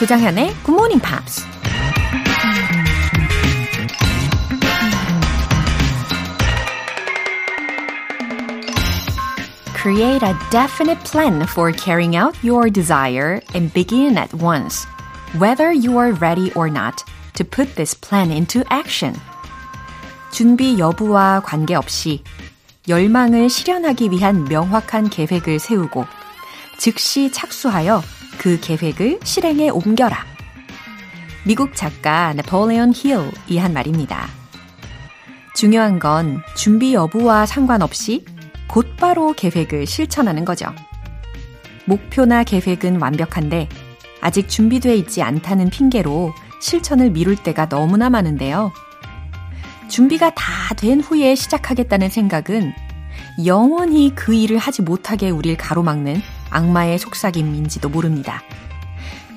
조장현의 Good Morning Pops. Create a definite plan for carrying out your desire and begin at once, whether you are ready or not, to put this plan into action. 준비 여부와 관계없이 열망을 실현하기 위한 명확한 계획을 세우고 즉시 착수하여 그 계획을 실행에 옮겨라. 미국 작가 네폴레온 힐이 한 말입니다. 중요한 건 준비 여부와 상관없이 곧바로 계획을 실천하는 거죠. 목표나 계획은 완벽한데 아직 준비되어 있지 않다는 핑계로 실천을 미룰 때가 너무나 많은데요. 준비가 다 된 후에 시작하겠다는 생각은 영원히 그 일을 하지 못하게 우릴 가로막는 악마의 속삭임인지도 모릅니다.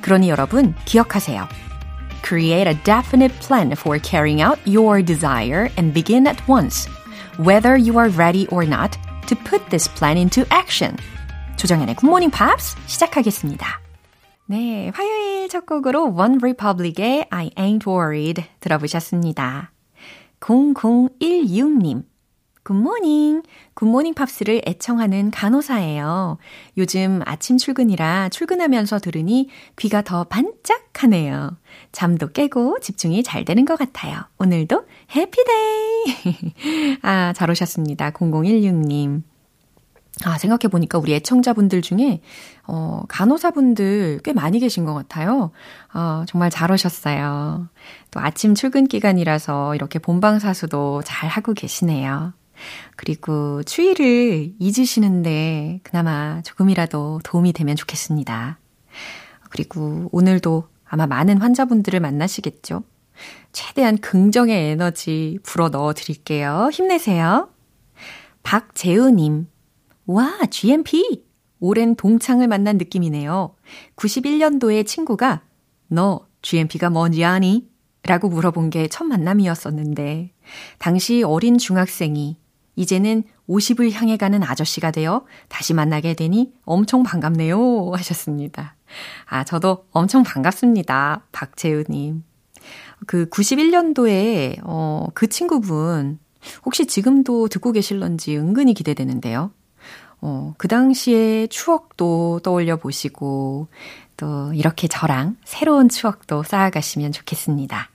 그러니 여러분 기억하세요. Create a definite plan for carrying out your desire and begin at once, whether you are ready or not, to put this plan into action. 조정연의 Good Morning Pops 시작하겠습니다. 네, 화요일 첫 곡으로 One Republic의 I Ain't Worried 들어보셨습니다. 0016님. Good morning. Good Morning Pops를 애청하는 간호사예요. 요즘 아침 출근이라 출근하면서 들으니 귀가 더 반짝하네요. 잠도 깨고 집중이 잘 되는 것 같아요. 오늘도 happy day! 아, 잘 오셨습니다. 0016님. 아, 생각해보니까 우리 애청자분들 중에, 어, 간호사분들 꽤 많이 계신 것 같아요. 어, 정말 잘 오셨어요. 또 아침 출근 기간이라서 이렇게 본방사수도 잘 하고 계시네요. 그리고 추위를 잊으시는데 그나마 조금이라도 도움이 되면 좋겠습니다. 그리고 오늘도 아마 많은 환자분들을 만나시겠죠? 최대한 긍정의 에너지 불어 넣어 드릴게요. 힘내세요. 박재우님. 와, GMP! 오랜 동창을 만난 느낌이네요. 91년도에 친구가 너 GMP가 뭔지 아니? 라고 물어본 게 첫 만남이었었는데, 당시 어린 중학생이 이제는 50을 향해 가는 아저씨가 되어 다시 만나게 되니 엄청 반갑네요. 하셨습니다. 아, 저도 엄청 반갑습니다. 박재우님. 그 91년도에, 어, 그 친구분, 혹시 지금도 듣고 계실런지 은근히 기대되는데요. 어, 그 당시의 추억도 떠올려 보시고, 또 이렇게 저랑 새로운 추억도 쌓아가시면 좋겠습니다.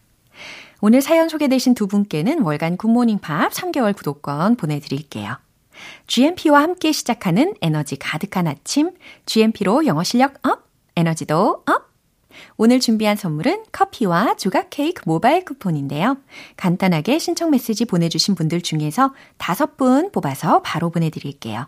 오늘 사연 소개되신 두 분께는 월간 Good Morning Pops 3개월 구독권 보내드릴게요. GMP와 함께 시작하는 에너지 가득한 아침, GMP로 영어 실력 up, 에너지도 up! 오늘 준비한 선물은 커피와 조각 케이크 모바일 쿠폰인데요. 간단하게 신청 메시지 보내주신 분들 중에서 다섯 분 뽑아서 바로 보내드릴게요.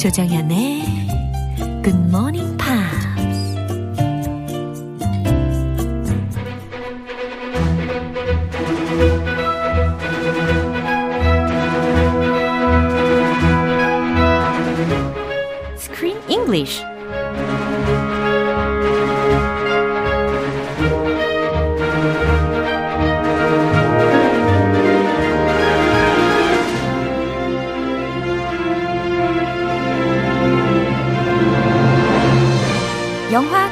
조정현의 Good Morning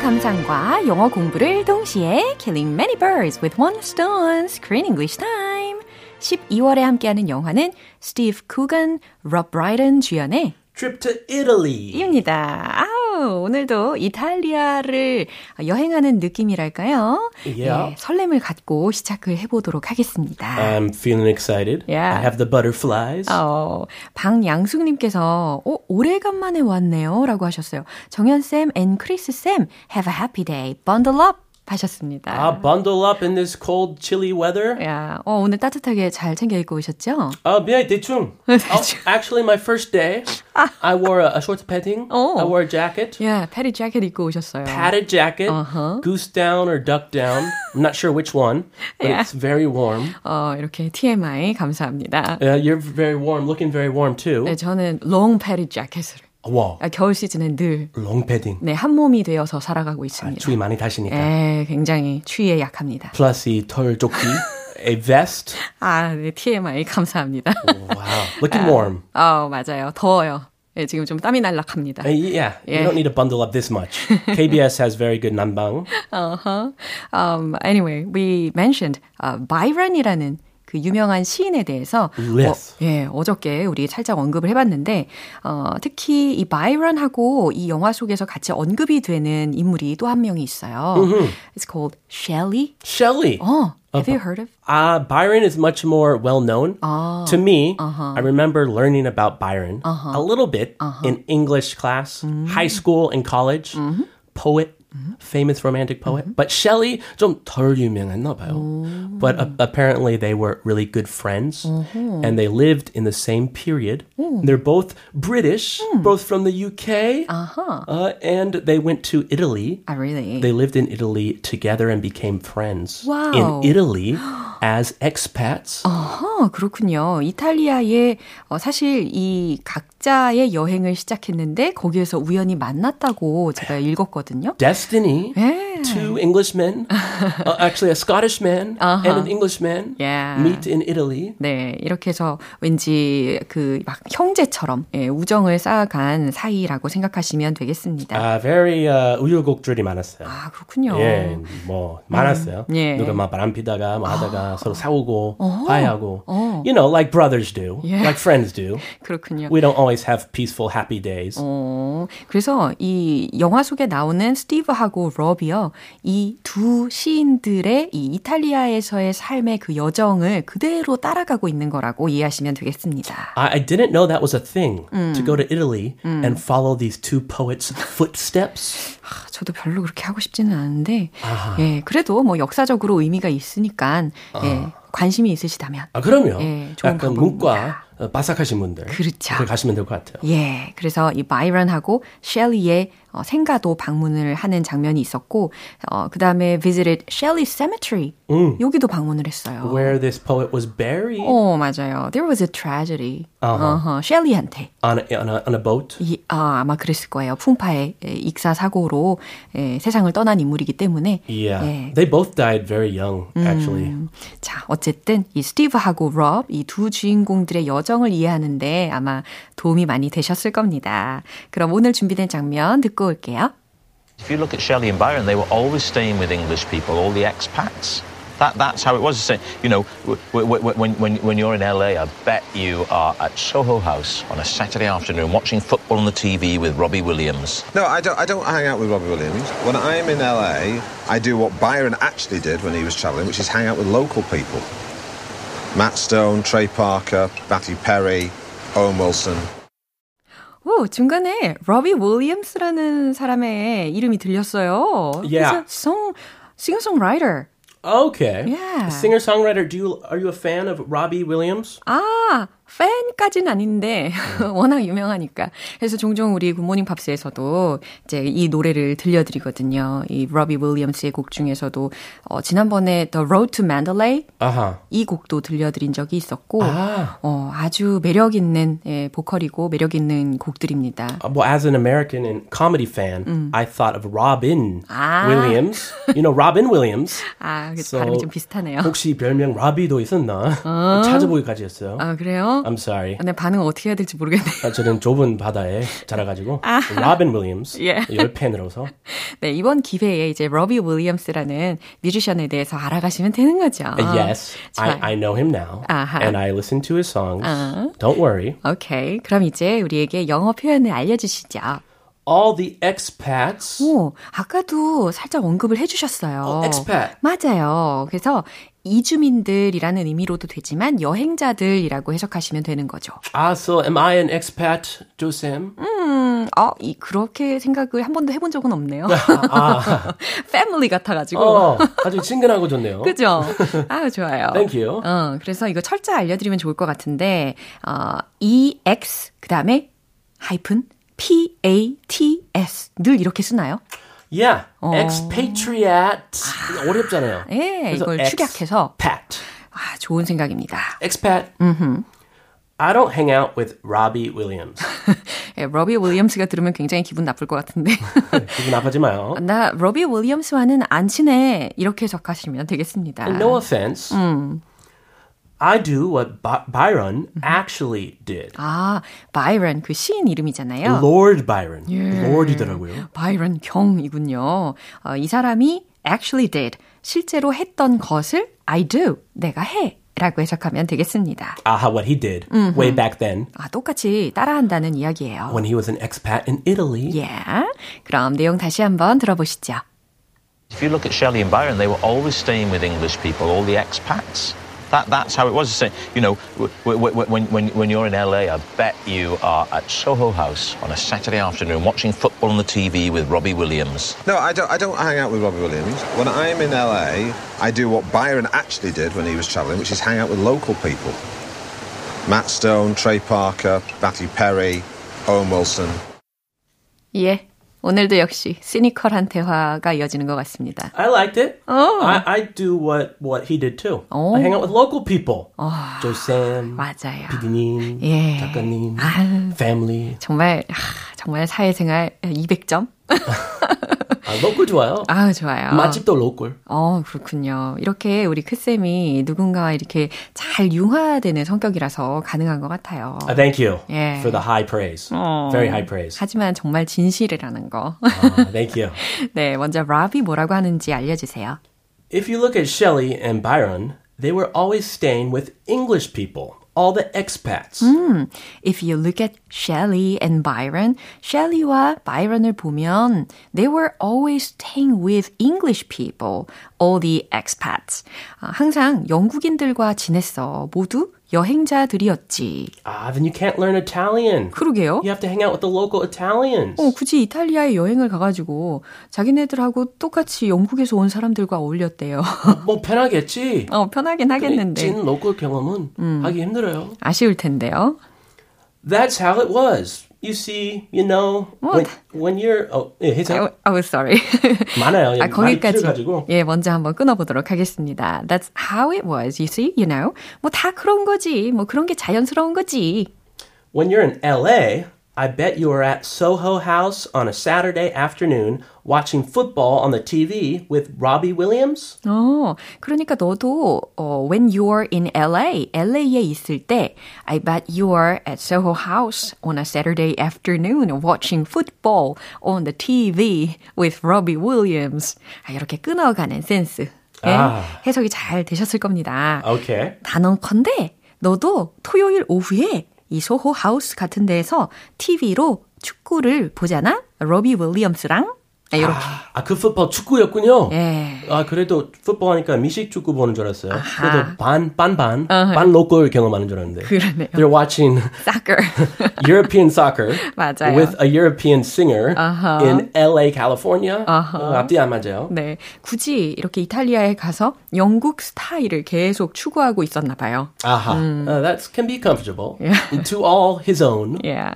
감상과 영어 공부를 동시에 Killing Many Birds with One Stone Screen English Time 12월에 함께하는 영화는 스티브 쿠건, 럽 브라이튼 주연의 Trip to Italy 입니다. 아우, 오늘도 이탈리아를 여행하는 느낌이랄까요? Yeah. 예, 설렘을 갖고 시작을 해보도록 하겠습니다. I'm feeling excited. Yeah. I have the butterflies. 어, 방양숙님께서, 어, 오래간만에 왔네요. 라고 하셨어요. 정연쌤 and 크리스쌤, have a happy day. Bundle up. 하셨습니다. Uh, bundle up in this cold, chilly weather. 야, 어, 오늘 따뜻하게 잘 챙겨 입고 오셨죠? Uh, yeah, 대충. oh, actually, my first day, I wore a, a short padding. Oh. I wore a jacket. 야, 패디 재킷 입고 오셨어요. Padded jacket, Uh-huh. goose down or duck down. I'm not sure which one, but Yeah. it's very warm. 어, 이렇게 TMI 감사합니다. Yeah, you're very warm, looking very warm too. 네, 저는 롱 패디 재킷 아, 겨울 시즌엔 늘 padding. 네, 한 몸이 되어서 살아가고 있습니다. 추위 많이 타시니까. 네, 굉장히 추위에 약합니다. Plus 이 털 조끼, a vest. 아, 네, TMI 감사합니다. Wow, looking warm. 어, 맞아요. 더워요. 네, 지금 좀 땀이 날락합니다. Uh, yeah, Yeah. you don't need to bundle up this much. KBS has very good nanbang. Uh-huh. Um, anyway, we mentioned uh, Byron이라는 그 유명한 시인에 대해서 Yes. 어, 예, 어저께 우리 살짝 언급을 해봤는데 어, 특히 이 바이런하고 이 영화 속에서 같이 언급이 되는 인물이 또 한 명이 있어요. It's called Shelley. Shelley. 어, have you heard of? Uh, Byron is much more well known. to me, I remember learning about Byron a little bit in English class, high school, and college. Poet, famous romantic poet. But Shelley 좀 덜 유명했나 봐요. But uh, apparently they were really good friends and they lived in the same period. They're both British, both from the UK. uh, and they went to Italy. Ah, really? They lived in Italy together and became friends Wow. in Italy as expats. 어, 그렇군요. 이탈리아에 어, 사실 이 각자의 여행을 시작했는데 거기에서 우연히 만났다고 제가 읽었거든요. Destiny. 예. Two Englishmen, uh, actually a Scottish man and an Englishman Yeah. meet in Italy. 네, 이렇게 해서 왠지 그 막 형제처럼 예, 우정을 쌓아간 사이라고 생각하시면 되겠습니다. Uh, very uh, 우여곡절이 많았어요. 아, 그렇군요. 예, 뭐 많았어요. 예. 누가 막 바람 피다가 뭐 하다가 서로 싸우고 화해하고. You know, like brothers do, Yeah. like friends do. 그렇군요. We don't always have peaceful, happy days. 어, 그래서 이 영화 속에 나오는 스티브하고 러비요. 이 두 시인들의 이 이탈리아에서의 삶의 그 여정을 그대로 따라가고 있는 거라고 이해하시면 되겠습니다. I, I didn't know that was a thing to go to Italy and follow these two poets' footsteps. 아, 저도 별로 그렇게 하고 싶지는 않은데, 예, 그래도 뭐 역사적으로 의미가 있으니까, 예, 관심이 있으시다면, 아, 그럼요. 예, 좋은 약간 방법입니다. 문과 어, 바삭하신 분들. 그렇죠. 가시면 될 것 같아요. 예, 그래서 이 바이런하고 셸리의 어, 생가도 방문을 하는 장면이 있었고, 어, 그 다음에 visited Shelley Cemetery. 여기도 방문을 했어요. Where this poet was buried 어, 맞아요. There was a tragedy. 어허. 어허, 셸리한테. on, a, on, a, on a boat. 이, 아, 아마 그랬을 거예요. 풍파의 에, 익사 사고로 에, 세상을 떠난 인물이기 때문에. Yeah. 예. They both died very young, actually. 자, 어쨌든 이 스티브하고 럽, 이 두 주인공들의 여 정을 이해하는데 아마 도움이 많이 되셨을 겁니다. 그럼 오늘 준비된 장면 듣고 올게요. If you look at Shelley and Byron, they were always staying with English people, all the expats. That, that's how it was. So, You know, w- w- w- when, when, when you're in LA, I bet you are at Soho House on a Saturday afternoon watching football on the TV with Robbie Williams. No, I don't. I don't hang out with Robbie Williams. When I'm in LA, I do what Byron actually did when he was travelling, which is hang out with local people. Matt Stone, Trey Parker, Matthew Perry, Owen Wilson. 오, 중간에 로비 윌리엄스라는 사람의 이름이 들렸어요. Yeah. He's a song, singer-songwriter. Okay. Yeah. Singer songwriter. Do you are you a fan of Robbie Williams? 아, 팬까지는 아닌데 워낙 유명하니까. 그래서 종종 우리 굿모닝 팝스에서도 이제 이 노래를 들려드리거든요. 이 로비 윌리엄스의 곡 중에서도 어, 지난번에 The Road to Mandalay huh. 이 곡도 들려드린 적이 있었고 아. 어, 아주 매력 있는 예, 보컬이고 매력 있는 곡들입니다. Uh, Well, as an American and comedy fan, I thought of Robin Ah. Williams. You know Robin Williams. 아, 그 So, 발음이 좀 비슷하네요. 혹시 별명 로비도 있었나? 찾아보기까지 했어요. 아, 그래요? I'm sorry. 내 반응 어떻게 해야 될지 모르겠네요. 아, 저는 좁은 바닥에 자라가지고 로빈 윌리엄스 예. 열혈 팬으로서 네, 이번 기회에 이제 로비 윌리엄스라는 뮤지션에 대해서 알아가시면 되는 거죠. yes, I. I know him now, 아하. and I listen to his songs. Don't worry. 오케이. 그럼 이제 우리에게 영어 표현을 알려주시죠. All the expats. 오, 아까도 살짝 언급을 해주셨어요. 어, expat. 맞아요. 그래서 이주민들이라는 의미로도 되지만 여행자들이라고 해석하시면 되는 거죠. Ah, so am I an expat, 조 쌤? 음, 어, 이, 그렇게 생각을 한 번도 해본 적은 없네요. 아. 패밀리 같아가지고. 어, 아주 친근하고 좋네요. 그죠? 아 좋아요. Thank you. 어, 그래서 이거 철자 알려드리면 좋을 것 같은데, 어, EX, 그 다음에 하이픈 PATS. 늘 이렇게 쓰나요? Yeah, 어. expatriate. 아. 어렵잖아요. 예, 이걸 축약해서. Expat. 아, 좋은 생각입니다. Expat. 음흠. I don't hang out with Robbie Williams. 예, 로비 윌리엄스가 들으면 굉장히 기분 나쁠 것 같은데. 기분 나쁘지 마요. 나 로비 윌리엄스와는 안 친해. 이렇게 해석하시면 되겠습니다. No offense. 음. I do what Byron actually did. 아, Byron 그 시인 이름이잖아요. Lord Byron. 예. Lord이더라고요. Byron 경이군요. 어, 이 사람이 actually did 실제로 했던 것을 I do 내가 해. 라고 해석하면 되겠습니다. Aha, what he did mm-hmm. way back then. 아, 똑같이 따라한다는 이야기예요. When he was an expat in Italy. Yeah. 그럼 내용 다시 한번 들어보시죠. If you look at Shelley and Byron, they were always staying with English people, all the expats. That, that's how it was. You know, when, when, when you're in LA, I bet you are at Soho House on a Saturday afternoon watching football on the TV with Robbie Williams. No, I don't, I don't hang out with Robbie Williams. When I'm in LA, I do what Byron actually did when he was travelling, which is hang out with local people. Matt Stone, Trey Parker, Matthew Perry, Owen Wilson. Yeah. 오늘도 역시 시니컬한 대화가 이어지는 것 같습니다. I liked it. Oh. I, I do what, what he did too. Oh. I hang out with local people. Oh. 조쌤, 맞아요. PD님, 예. 작가님, 아유, family. 정말 정말 사회생활 200점. 아, local 좋아요. 아, 좋아요. 맛집도 local. 어, 그렇군요. 이렇게 우리 크쌤이 누군가와 이렇게 잘 융화되는 성격이라서 가능한 것 같아요. Uh, thank you 예. for the high praise. 어, Very high praise. 하지만 정말 진실이라는 거. uh, thank you. 네, 먼저 라비 뭐라고 하는지 알려주세요. If you look at Shelley and Byron, they were always staying with English people. all the expats. 음, if you look at Shelley and Byron, Shelley와 Byron을 보면 they were always staying with English people, all the expats. 항상 영국인들과 지냈어. 모두 여행자들이었지. Ah, then you can't learn Italian. 그러게요. You have to hang out with the local Italians. 어, 굳이 이탈리아에 여행을 가가지고 자기네들하고 똑같이 영국에서 온 사람들과 어울렸대요. 뭐 편하겠지. 어, 편하긴 하겠는데. 찐 로컬 경험은 음. 하기 힘들어요. 아쉬울 텐데요. That's how it was. You see, you know, when, when you're, 어, 예, 해서. Oh, oh sorry. 많아요. 예, 아, 거기까지. 예, 먼저 한번 끊어 보도록 하겠습니다. That's how it was, you see, you know. 뭐 다 그런 거지. 뭐 그런 게 자연스러운 거지. When you're in LA, I bet you were at Soho House on a Saturday afternoon watching football on the TV with Robbie Williams? 어, 그러니까 너도 어, when you're in LA, LA에 있을 때 I bet you're at Soho House on a Saturday afternoon watching football on the TV with Robbie Williams. 아, 이렇게 끊어가는 센스. 예? 아. 해석이 잘 되셨을 겁니다. 오케이. 단언컨대 너도 토요일 오후에 이 소호 하우스 같은 데에서 TV로 축구를 보잖아? 로비 윌리엄스랑 이렇게. 아, 아, 그 풋볼 축구였군요. 예. 아, 그래도 풋볼 하니까 미식 축구 보는 줄 알았어요. 아하. 그래도 반, 반, 반, uh-huh. 반 local 경험하는 줄 알았는데. 그러네요. They're watching soccer. European soccer. 맞아요. With a European singer uh-huh. in LA, California. Uh-huh. 어, 앞뒤 안 맞아요. 네. 굳이 이렇게 이탈리아에 가서 영국 스타일을 계속 추구하고 있었나 봐요. 아하. 음. Uh, that can be comfortable. Yeah. To all his own. Yeah.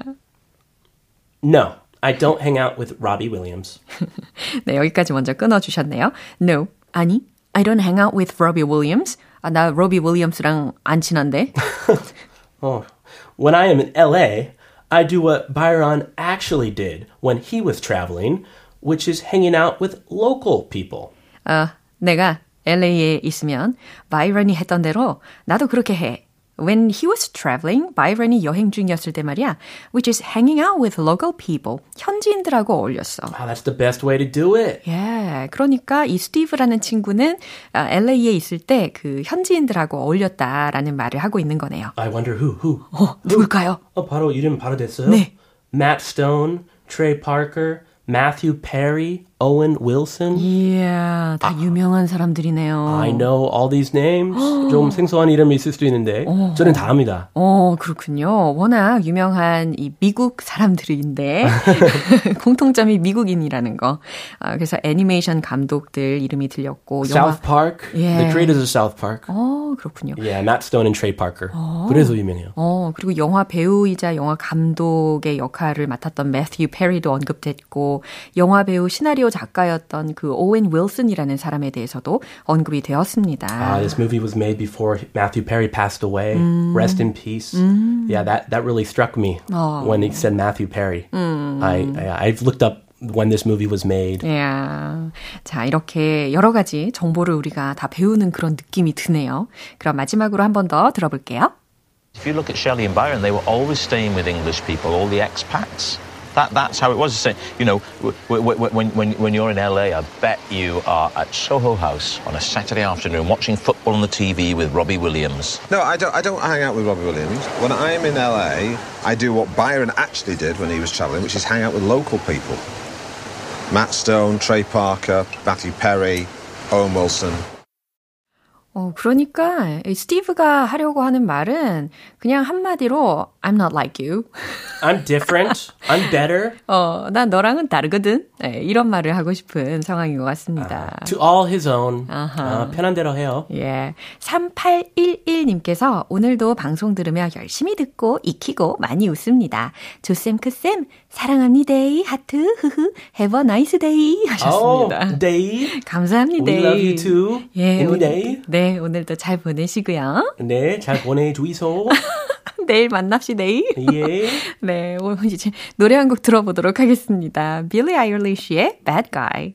No. I don't hang out with Robbie Williams. 네, 여기까지 먼저 끊어주셨네요. No, 아니, I don't hang out with Robbie Williams. 아, 나 로비 윌리엄스랑 안 친한데. oh, when I am in LA, I do what Byron actually did when he was traveling, which is hanging out with local people. 아, 내가 LA에 있으면 바이런이 했던 대로 나도 그렇게 해. When he was traveling, 바이런이 여행 중이었을 때 말이야, which is hanging out with local people. 현지인들하고 어울렸어. Oh, that's the best way to do it. Yeah, 그러니까 이 스티브라는 친구는 uh, LA에 있을 때 그 현지인들하고 어울렸다라는 말을 하고 있는 거네요. I wonder who, who? 어, 누굴까요? 어, 바로 이름 바로 됐어요? 네. Matt Stone, Trey Parker, Matthew Perry, Owen Wilson. Yeah, 다 아, 유명한 사람들이네요. I know all these names. 좀 생소한 이름이 있을 수도 있는데 어. 저는 다 압니다. 어, 그렇군요. 워낙 유명한 이 미국 사람들인데 공통점이 미국인이라는 거. 아, 그래서 애니메이션 감독들 이름이 들렸고 South. Park. Yeah. The creators of South Park. 어, 그렇군요. Yeah, Matt Stone and Trey Parker. 어. 그래서 유명해요. 어, 그리고 영화 배우이자 영화 감독의 역할을 맡았던 매튜 페리도 언급됐고 영화 배우 시나리오 작가였던 그 오웬 윌슨이라는 사람에 대해서도 언급이 되었습니다. Ah, this movie was made before Matthew Perry passed away. 음. Rest in peace. 음. Yeah, that that really struck me 어. when he said Matthew Perry. 음. I, I I've looked up when this movie was made. Yeah. 자, 이렇게 여러 가지 정보를 우리가 다 배우는 그런 느낌이 드네요. 그럼 마지막으로 한 번 더 들어볼게요. If you look at Shelley and Byron, they were always staying with English people, all the expats. That, that's how it was. You know, when, when, when you're in LA, I bet you are at Soho House on a Saturday afternoon watching football on the TV with Robbie Williams. No, I don't, I don't hang out with Robbie Williams. When I'm in LA, I do what Byron actually did when he was travelling, which is hang out with local people. Matt Stone, Trey Parker, Matthew Perry, Owen Wilson. 어, 그러니까 스티브가 하려고 하는 말은 그냥 한마디로 I'm not like you. I'm different. I'm better. 어, 난 너랑은 다르거든. 네, 이런 말을 하고 싶은 상황인 것 같습니다. Uh, to all his own. Uh, 편한 대로 해요. 예. 3811님께서 오늘도 방송 들으며 열심히 듣고 익히고 많이 웃습니다. 조쌤 크쌤 사랑합니다이 하트 흐흐 have a nice day 하셨습니다. Oh, day. 감사합니다. We love you too. 예, 오늘, day. 네, 오늘도 잘 보내시고요. 네, 잘 보내 주이소. 내일 만납시다. 예. 네, 오늘 이제 노래 한 곡 들어보도록 하겠습니다. 빌리 아일리시의 Bad Guy.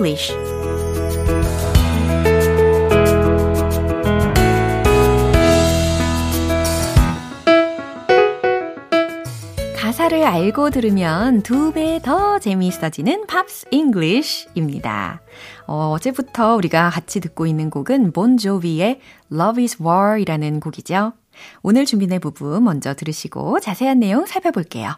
English. 가사를 알고 들으면 두 배 더 재미있어지는 Pops English입니다. 어, 어제부터 우리가 같이 듣고 있는 곡은 본조비의 Love is War이라는 곡이죠. 오늘 준비된 부분 먼저 들으시고 자세한 내용 살펴볼게요.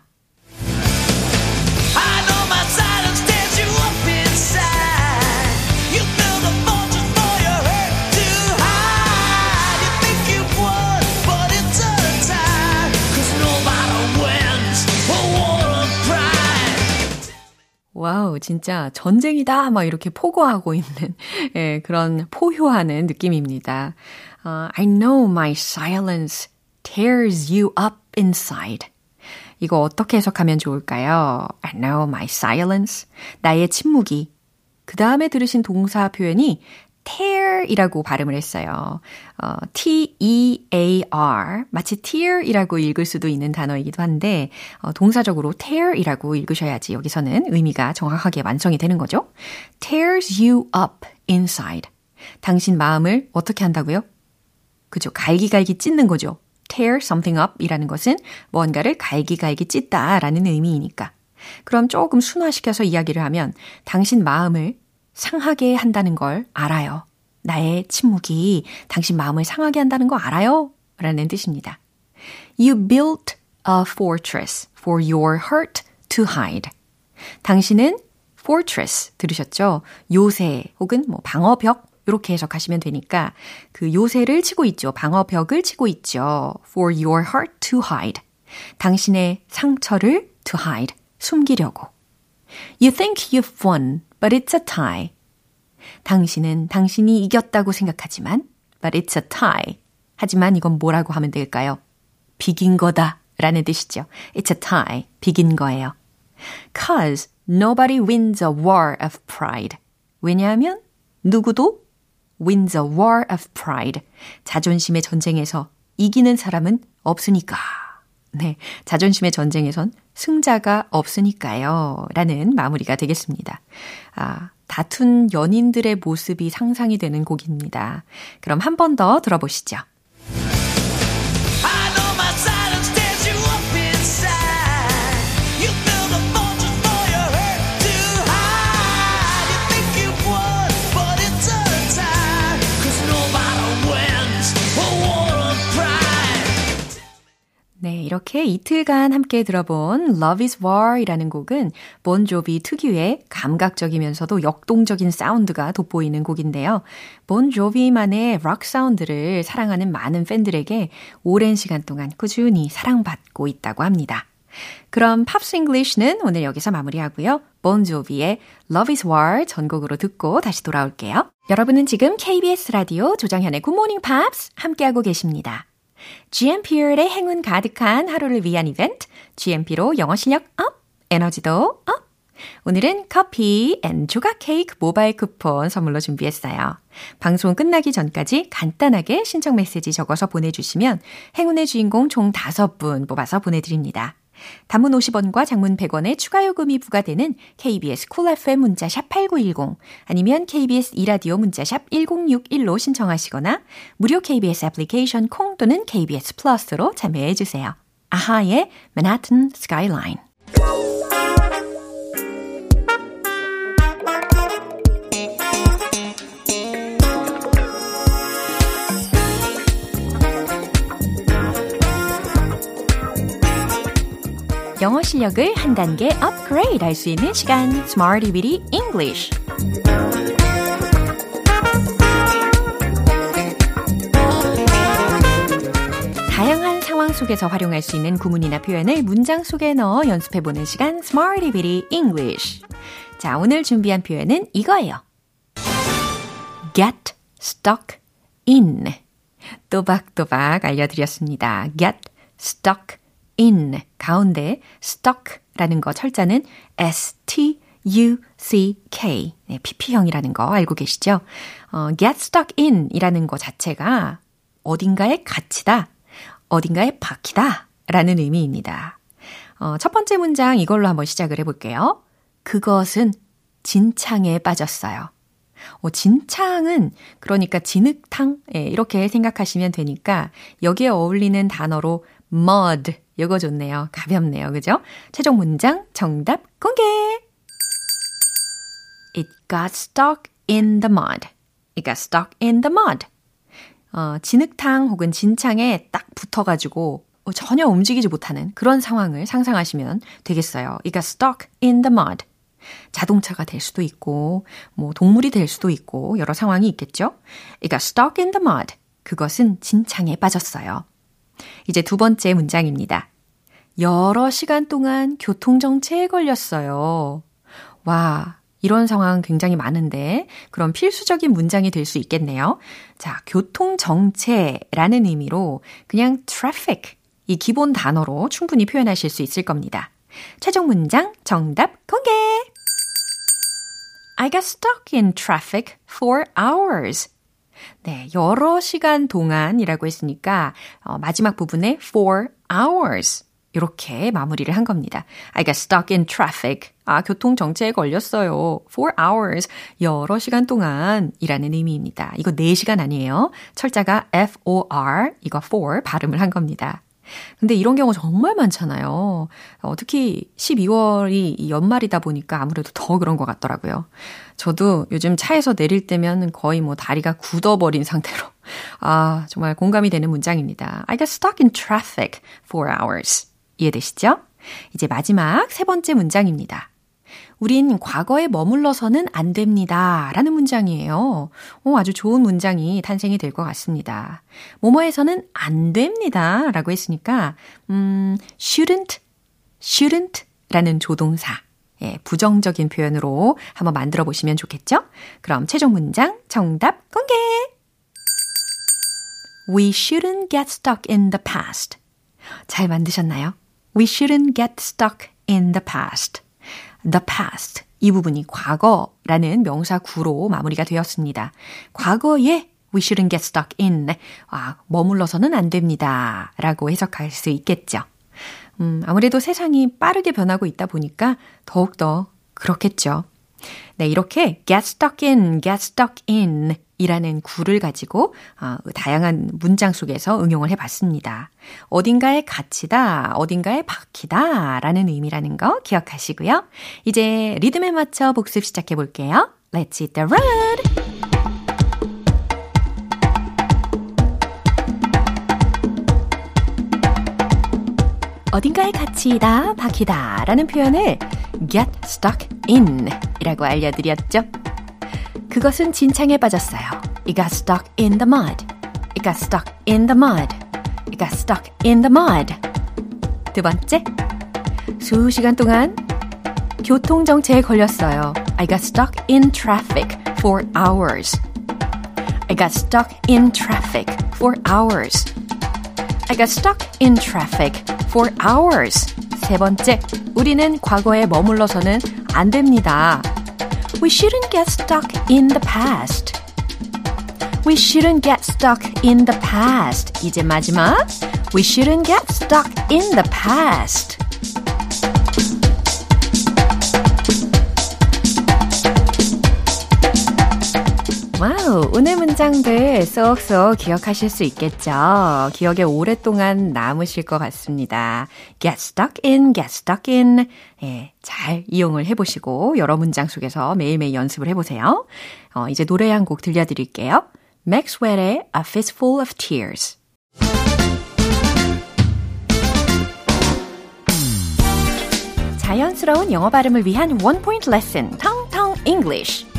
Wow, 진짜 전쟁이다! 막 이렇게 포고하고 있는, 예, 그런 포효하는 느낌입니다. Uh, I know my silence tears you up inside. 이거 어떻게 해석하면 좋을까요? I know my silence. 나의 침묵이. 그 다음에 들으신 동사 표현이 tear이라고 발음을 했어요. 어, T-E-A-R. 마치 tear이라고 읽을 수도 있는 단어이기도 한데, 어, 동사적으로 tear이라고 읽으셔야지 여기서는 의미가 정확하게 완성이 되는 거죠. tears you up inside. 당신 마음을 어떻게 한다고요? 그죠. 갈기갈기 찢는 거죠. tear something up 이라는 것은 뭔가를 갈기갈기 찢다 라는 의미이니까. 그럼 조금 순화시켜서 이야기를 하면 당신 마음을 상하게 한다는 걸 알아요. 나의 침묵이 당신 마음을 상하게 한다는 거 알아요? 라는 뜻입니다. You built a fortress for your hurt to hide. 당신은 fortress 들으셨죠? 요새 혹은 뭐 방어벽 이렇게 해석하시면 되니까 그 요새를 치고 있죠. 방어벽을 치고 있죠. For your heart to hide. 당신의 상처를 to hide. 숨기려고. You think you've won, but it's a tie. 당신은 당신이 이겼다고 생각하지만, but it's a tie. 하지만 이건 뭐라고 하면 될까요? 비긴 거다 라는 뜻이죠. It's a tie. 비긴 거예요. Cause nobody wins a war of pride. 왜냐하면 누구도 wins a war of pride. 자존심의 전쟁에서 이기는 사람은 없으니까. 네. 자존심의 전쟁에선 승자가 없으니까요. 라는 마무리가 되겠습니다. 아, 다툰 연인들의 모습이 상상이 되는 곡입니다. 그럼 한 번 더 들어보시죠. 이렇게 이틀간 함께 들어본 Love is War 이라는 곡은 본조비 특유의 감각적이면서도 역동적인 사운드가 돋보이는 곡인데요. 본조비만의 락 사운드를 사랑하는 많은 팬들에게 오랜 시간 동안 꾸준히 사랑받고 있다고 합니다. 그럼 Pops English는 오늘 여기서 마무리하고요. 본조비의 Love is War 전곡으로 듣고 다시 돌아올게요. 여러분은 지금 KBS 라디오 조정현의 Good Morning Pops 함께하고 계십니다. GMP의 행운 가득한 하루를 위한 이벤트, GMP로 영어 실력 up, 에너지도 up! 오늘은 커피 and 조각 케이크 모바일 쿠폰 선물로 준비했어요. 방송 끝나기 전까지 간단하게 신청 메시지 적어서 보내주시면 행운의 주인공 총 5분 뽑아서 보내드립니다. 단문 50원과 장문 100원의 추가 요금이 부과되는 KBS Cool FM 문자샵 8910 아니면 KBS 2라디오 문자샵 1061로 신청하시거나 무료 KBS 애플리케이션 콩 또는 KBS 플러스로 참여해 주세요. 아하의 Manhattan 영어 실력을 한 단계 업그레이드 할 수 있는 시간. Smarty Bitty English. 다양한 상황 속에서 활용할 수 있는 구문이나 표현을 문장 속에 넣어 연습해보는 시간. Smarty Bitty English. 자, 오늘 준비한 표현은 이거예요. get stuck in. 또박또박 알려드렸습니다. get stuck in 가운데 stuck라는 거 철자는 S-T-U-C-K 네, PP형이라는 거 알고 계시죠? 어, get stuck in 이라는 거 자체가 어딘가에 갇히다, 어딘가에 박히다 라는 의미입니다. 어, 첫 번째 문장 이걸로 한번 시작을 해볼게요. 그것은 진창에 빠졌어요. 어, 진창은 그러니까 진흙탕 예, 이렇게 생각하시면 되니까 여기에 어울리는 단어로 mud 이거 좋네요. 가볍네요. 그죠? 최종 문장 정답 공개! It got stuck in the mud. It got stuck in the mud. 어, 진흙탕 혹은 진창에 딱 붙어가지고 어, 전혀 움직이지 못하는 그런 상황을 상상하시면 되겠어요. It got stuck in the mud. 자동차가 될 수도 있고, 뭐 동물이 될 수도 있고 여러 상황이 있겠죠. It got stuck in the mud. 그것은 진창에 빠졌어요. 이제 두 번째 문장입니다. 여러 시간 동안 교통정체에 걸렸어요. 와, 이런 상황 굉장히 많은데, 그럼 필수적인 문장이 될 수 있겠네요. 자, 교통정체라는 의미로 그냥 traffic, 이 기본 단어로 충분히 표현하실 수 있을 겁니다. 최종 문장 정답 공개! I got stuck in traffic for hours. 네, 여러 시간 동안이라고 했으니까 어, 마지막 부분에 for hours 이렇게 마무리를 한 겁니다. I got stuck in traffic. 아, 교통 정체에 걸렸어요. for hours. 여러 시간 동안 이라는 의미입니다. 이거 4시간 아니에요. 철자가 for, 이거 for 발음을 한 겁니다. 근데 이런 경우 정말 많잖아요. 어, 특히 12월이 연말이다 보니까 아무래도 더 그런 것 같더라고요. 저도 요즘 차에서 내릴 때면 거의 뭐 다리가 굳어버린 상태로. 아, 정말 공감이 되는 문장입니다. I got stuck in traffic for hours. 이해되시죠? 이제 마지막 세 번째 문장입니다. 우린 과거에 머물러서는 안 됩니다. 라는 문장이에요. 오, 아주 좋은 문장이 탄생이 될 것 같습니다. 뭐뭐에서는 안 됩니다. 라고 했으니까, 음, shouldn't, shouldn't 라는 조동사. 예, 부정적인 표현으로 한번 만들어 보시면 좋겠죠? 그럼 최종 문장 정답 공개! We shouldn't get stuck in the past. 잘 만드셨나요? We shouldn't get stuck in the past. The past. 이 부분이 과거라는 명사 구로 마무리가 되었습니다. 과거에 we shouldn't get stuck in. 아, 머물러서는 안 됩니다. 라고 해석할 수 있겠죠. 음, 아무래도 세상이 빠르게 변하고 있다 보니까 더욱더 그렇겠죠. 네, 이렇게 get stuck in, get stuck in 이라는 구를 가지고 어, 다양한 문장 속에서 응용을 해봤습니다. 어딘가에 갇히다, 어딘가에 박히다 라는 의미라는 거 기억하시고요. 이제 리듬에 맞춰 복습 시작해 볼게요. Let's hit the road! 어딘가에 갇히다, 박히다 라는 표현을 get stuck in 이라고 알려드렸죠. 그것은 진창에 빠졌어요. It got stuck in the mud. It got stuck in the mud. It got stuck in the mud. 두 번째, 수시간 동안 교통정체에 걸렸어요. I got stuck in traffic for hours. I got stuck in traffic for hours. I got stuck in traffic for hours. 세 번째, 우리는 과거에 머물러서는 안 됩니다. We shouldn't get stuck in the past. We shouldn't get stuck in the past. 이제 마지막. We shouldn't get stuck in the past. 오늘 문장들 쏙쏙 기억하실 수 있겠죠? 기억에 오랫동안 남으실 것 같습니다. get stuck in, get stuck in. 예, 잘 이용을 해보시고 여러 문장 속에서 매일매일 연습을 해보세요. 어, 이제 노래 한 곡 들려드릴게요. Maxwell의 A Fistful of Tears. 자연스러운 영어 발음을 위한 원 포인트 레슨, 텅텅 English.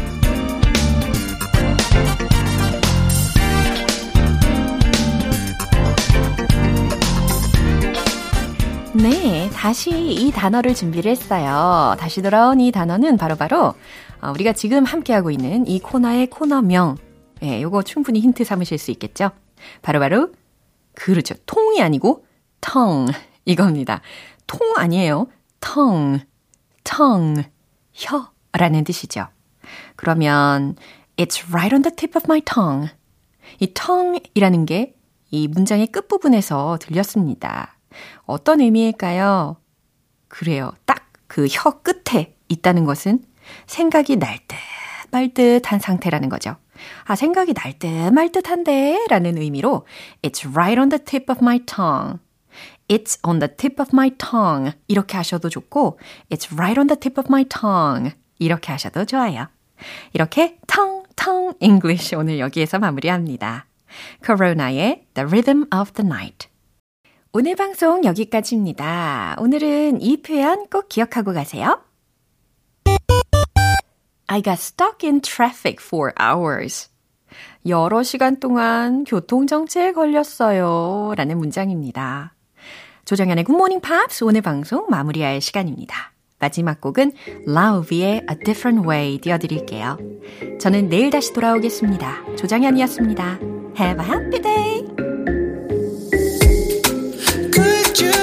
네, 다시 이 단어를 준비를 했어요. 다시 돌아온 이 단어는 바로바로 바로 우리가 지금 함께하고 있는 이 코너의 코너명. 예, 요거 충분히 힌트 삼으실 수 있겠죠? 바로바로 바로 그렇죠. 통이 아니고 텅 이겁니다. 통 아니에요. 텅, 텅, 혀라는 뜻이죠. 그러면 It's right on the tip of my tongue. 이 tongue이라는 게 이 문장의 끝부분에서 들렸습니다. 어떤 의미일까요? 그래요. 딱 그 혀 끝에 있다는 것은 생각이 날 듯 말 듯한 상태라는 거죠. 아, 생각이 날 듯 말 듯한데 라는 의미로 It's right on the tip of my tongue. It's on the tip of my tongue. 이렇게 하셔도 좋고 It's right on the tip of my tongue. 이렇게 하셔도 좋아요. 이렇게 텅텅 English 오늘 여기에서 마무리합니다. 코로나의 The Rhythm of the Night. 오늘 방송 여기까지입니다. 오늘은 이 표현 꼭 기억하고 가세요. I got stuck in traffic for hours. 여러 시간 동안 교통정체에 걸렸어요. 라는 문장입니다. 조정현의 굿모닝 팝스 오늘 방송 마무리할 시간입니다. 마지막 곡은 라우비의 A Different Way 띄워드릴게요. 저는 내일 다시 돌아오겠습니다. 조정현이었습니다. Have a happy day! you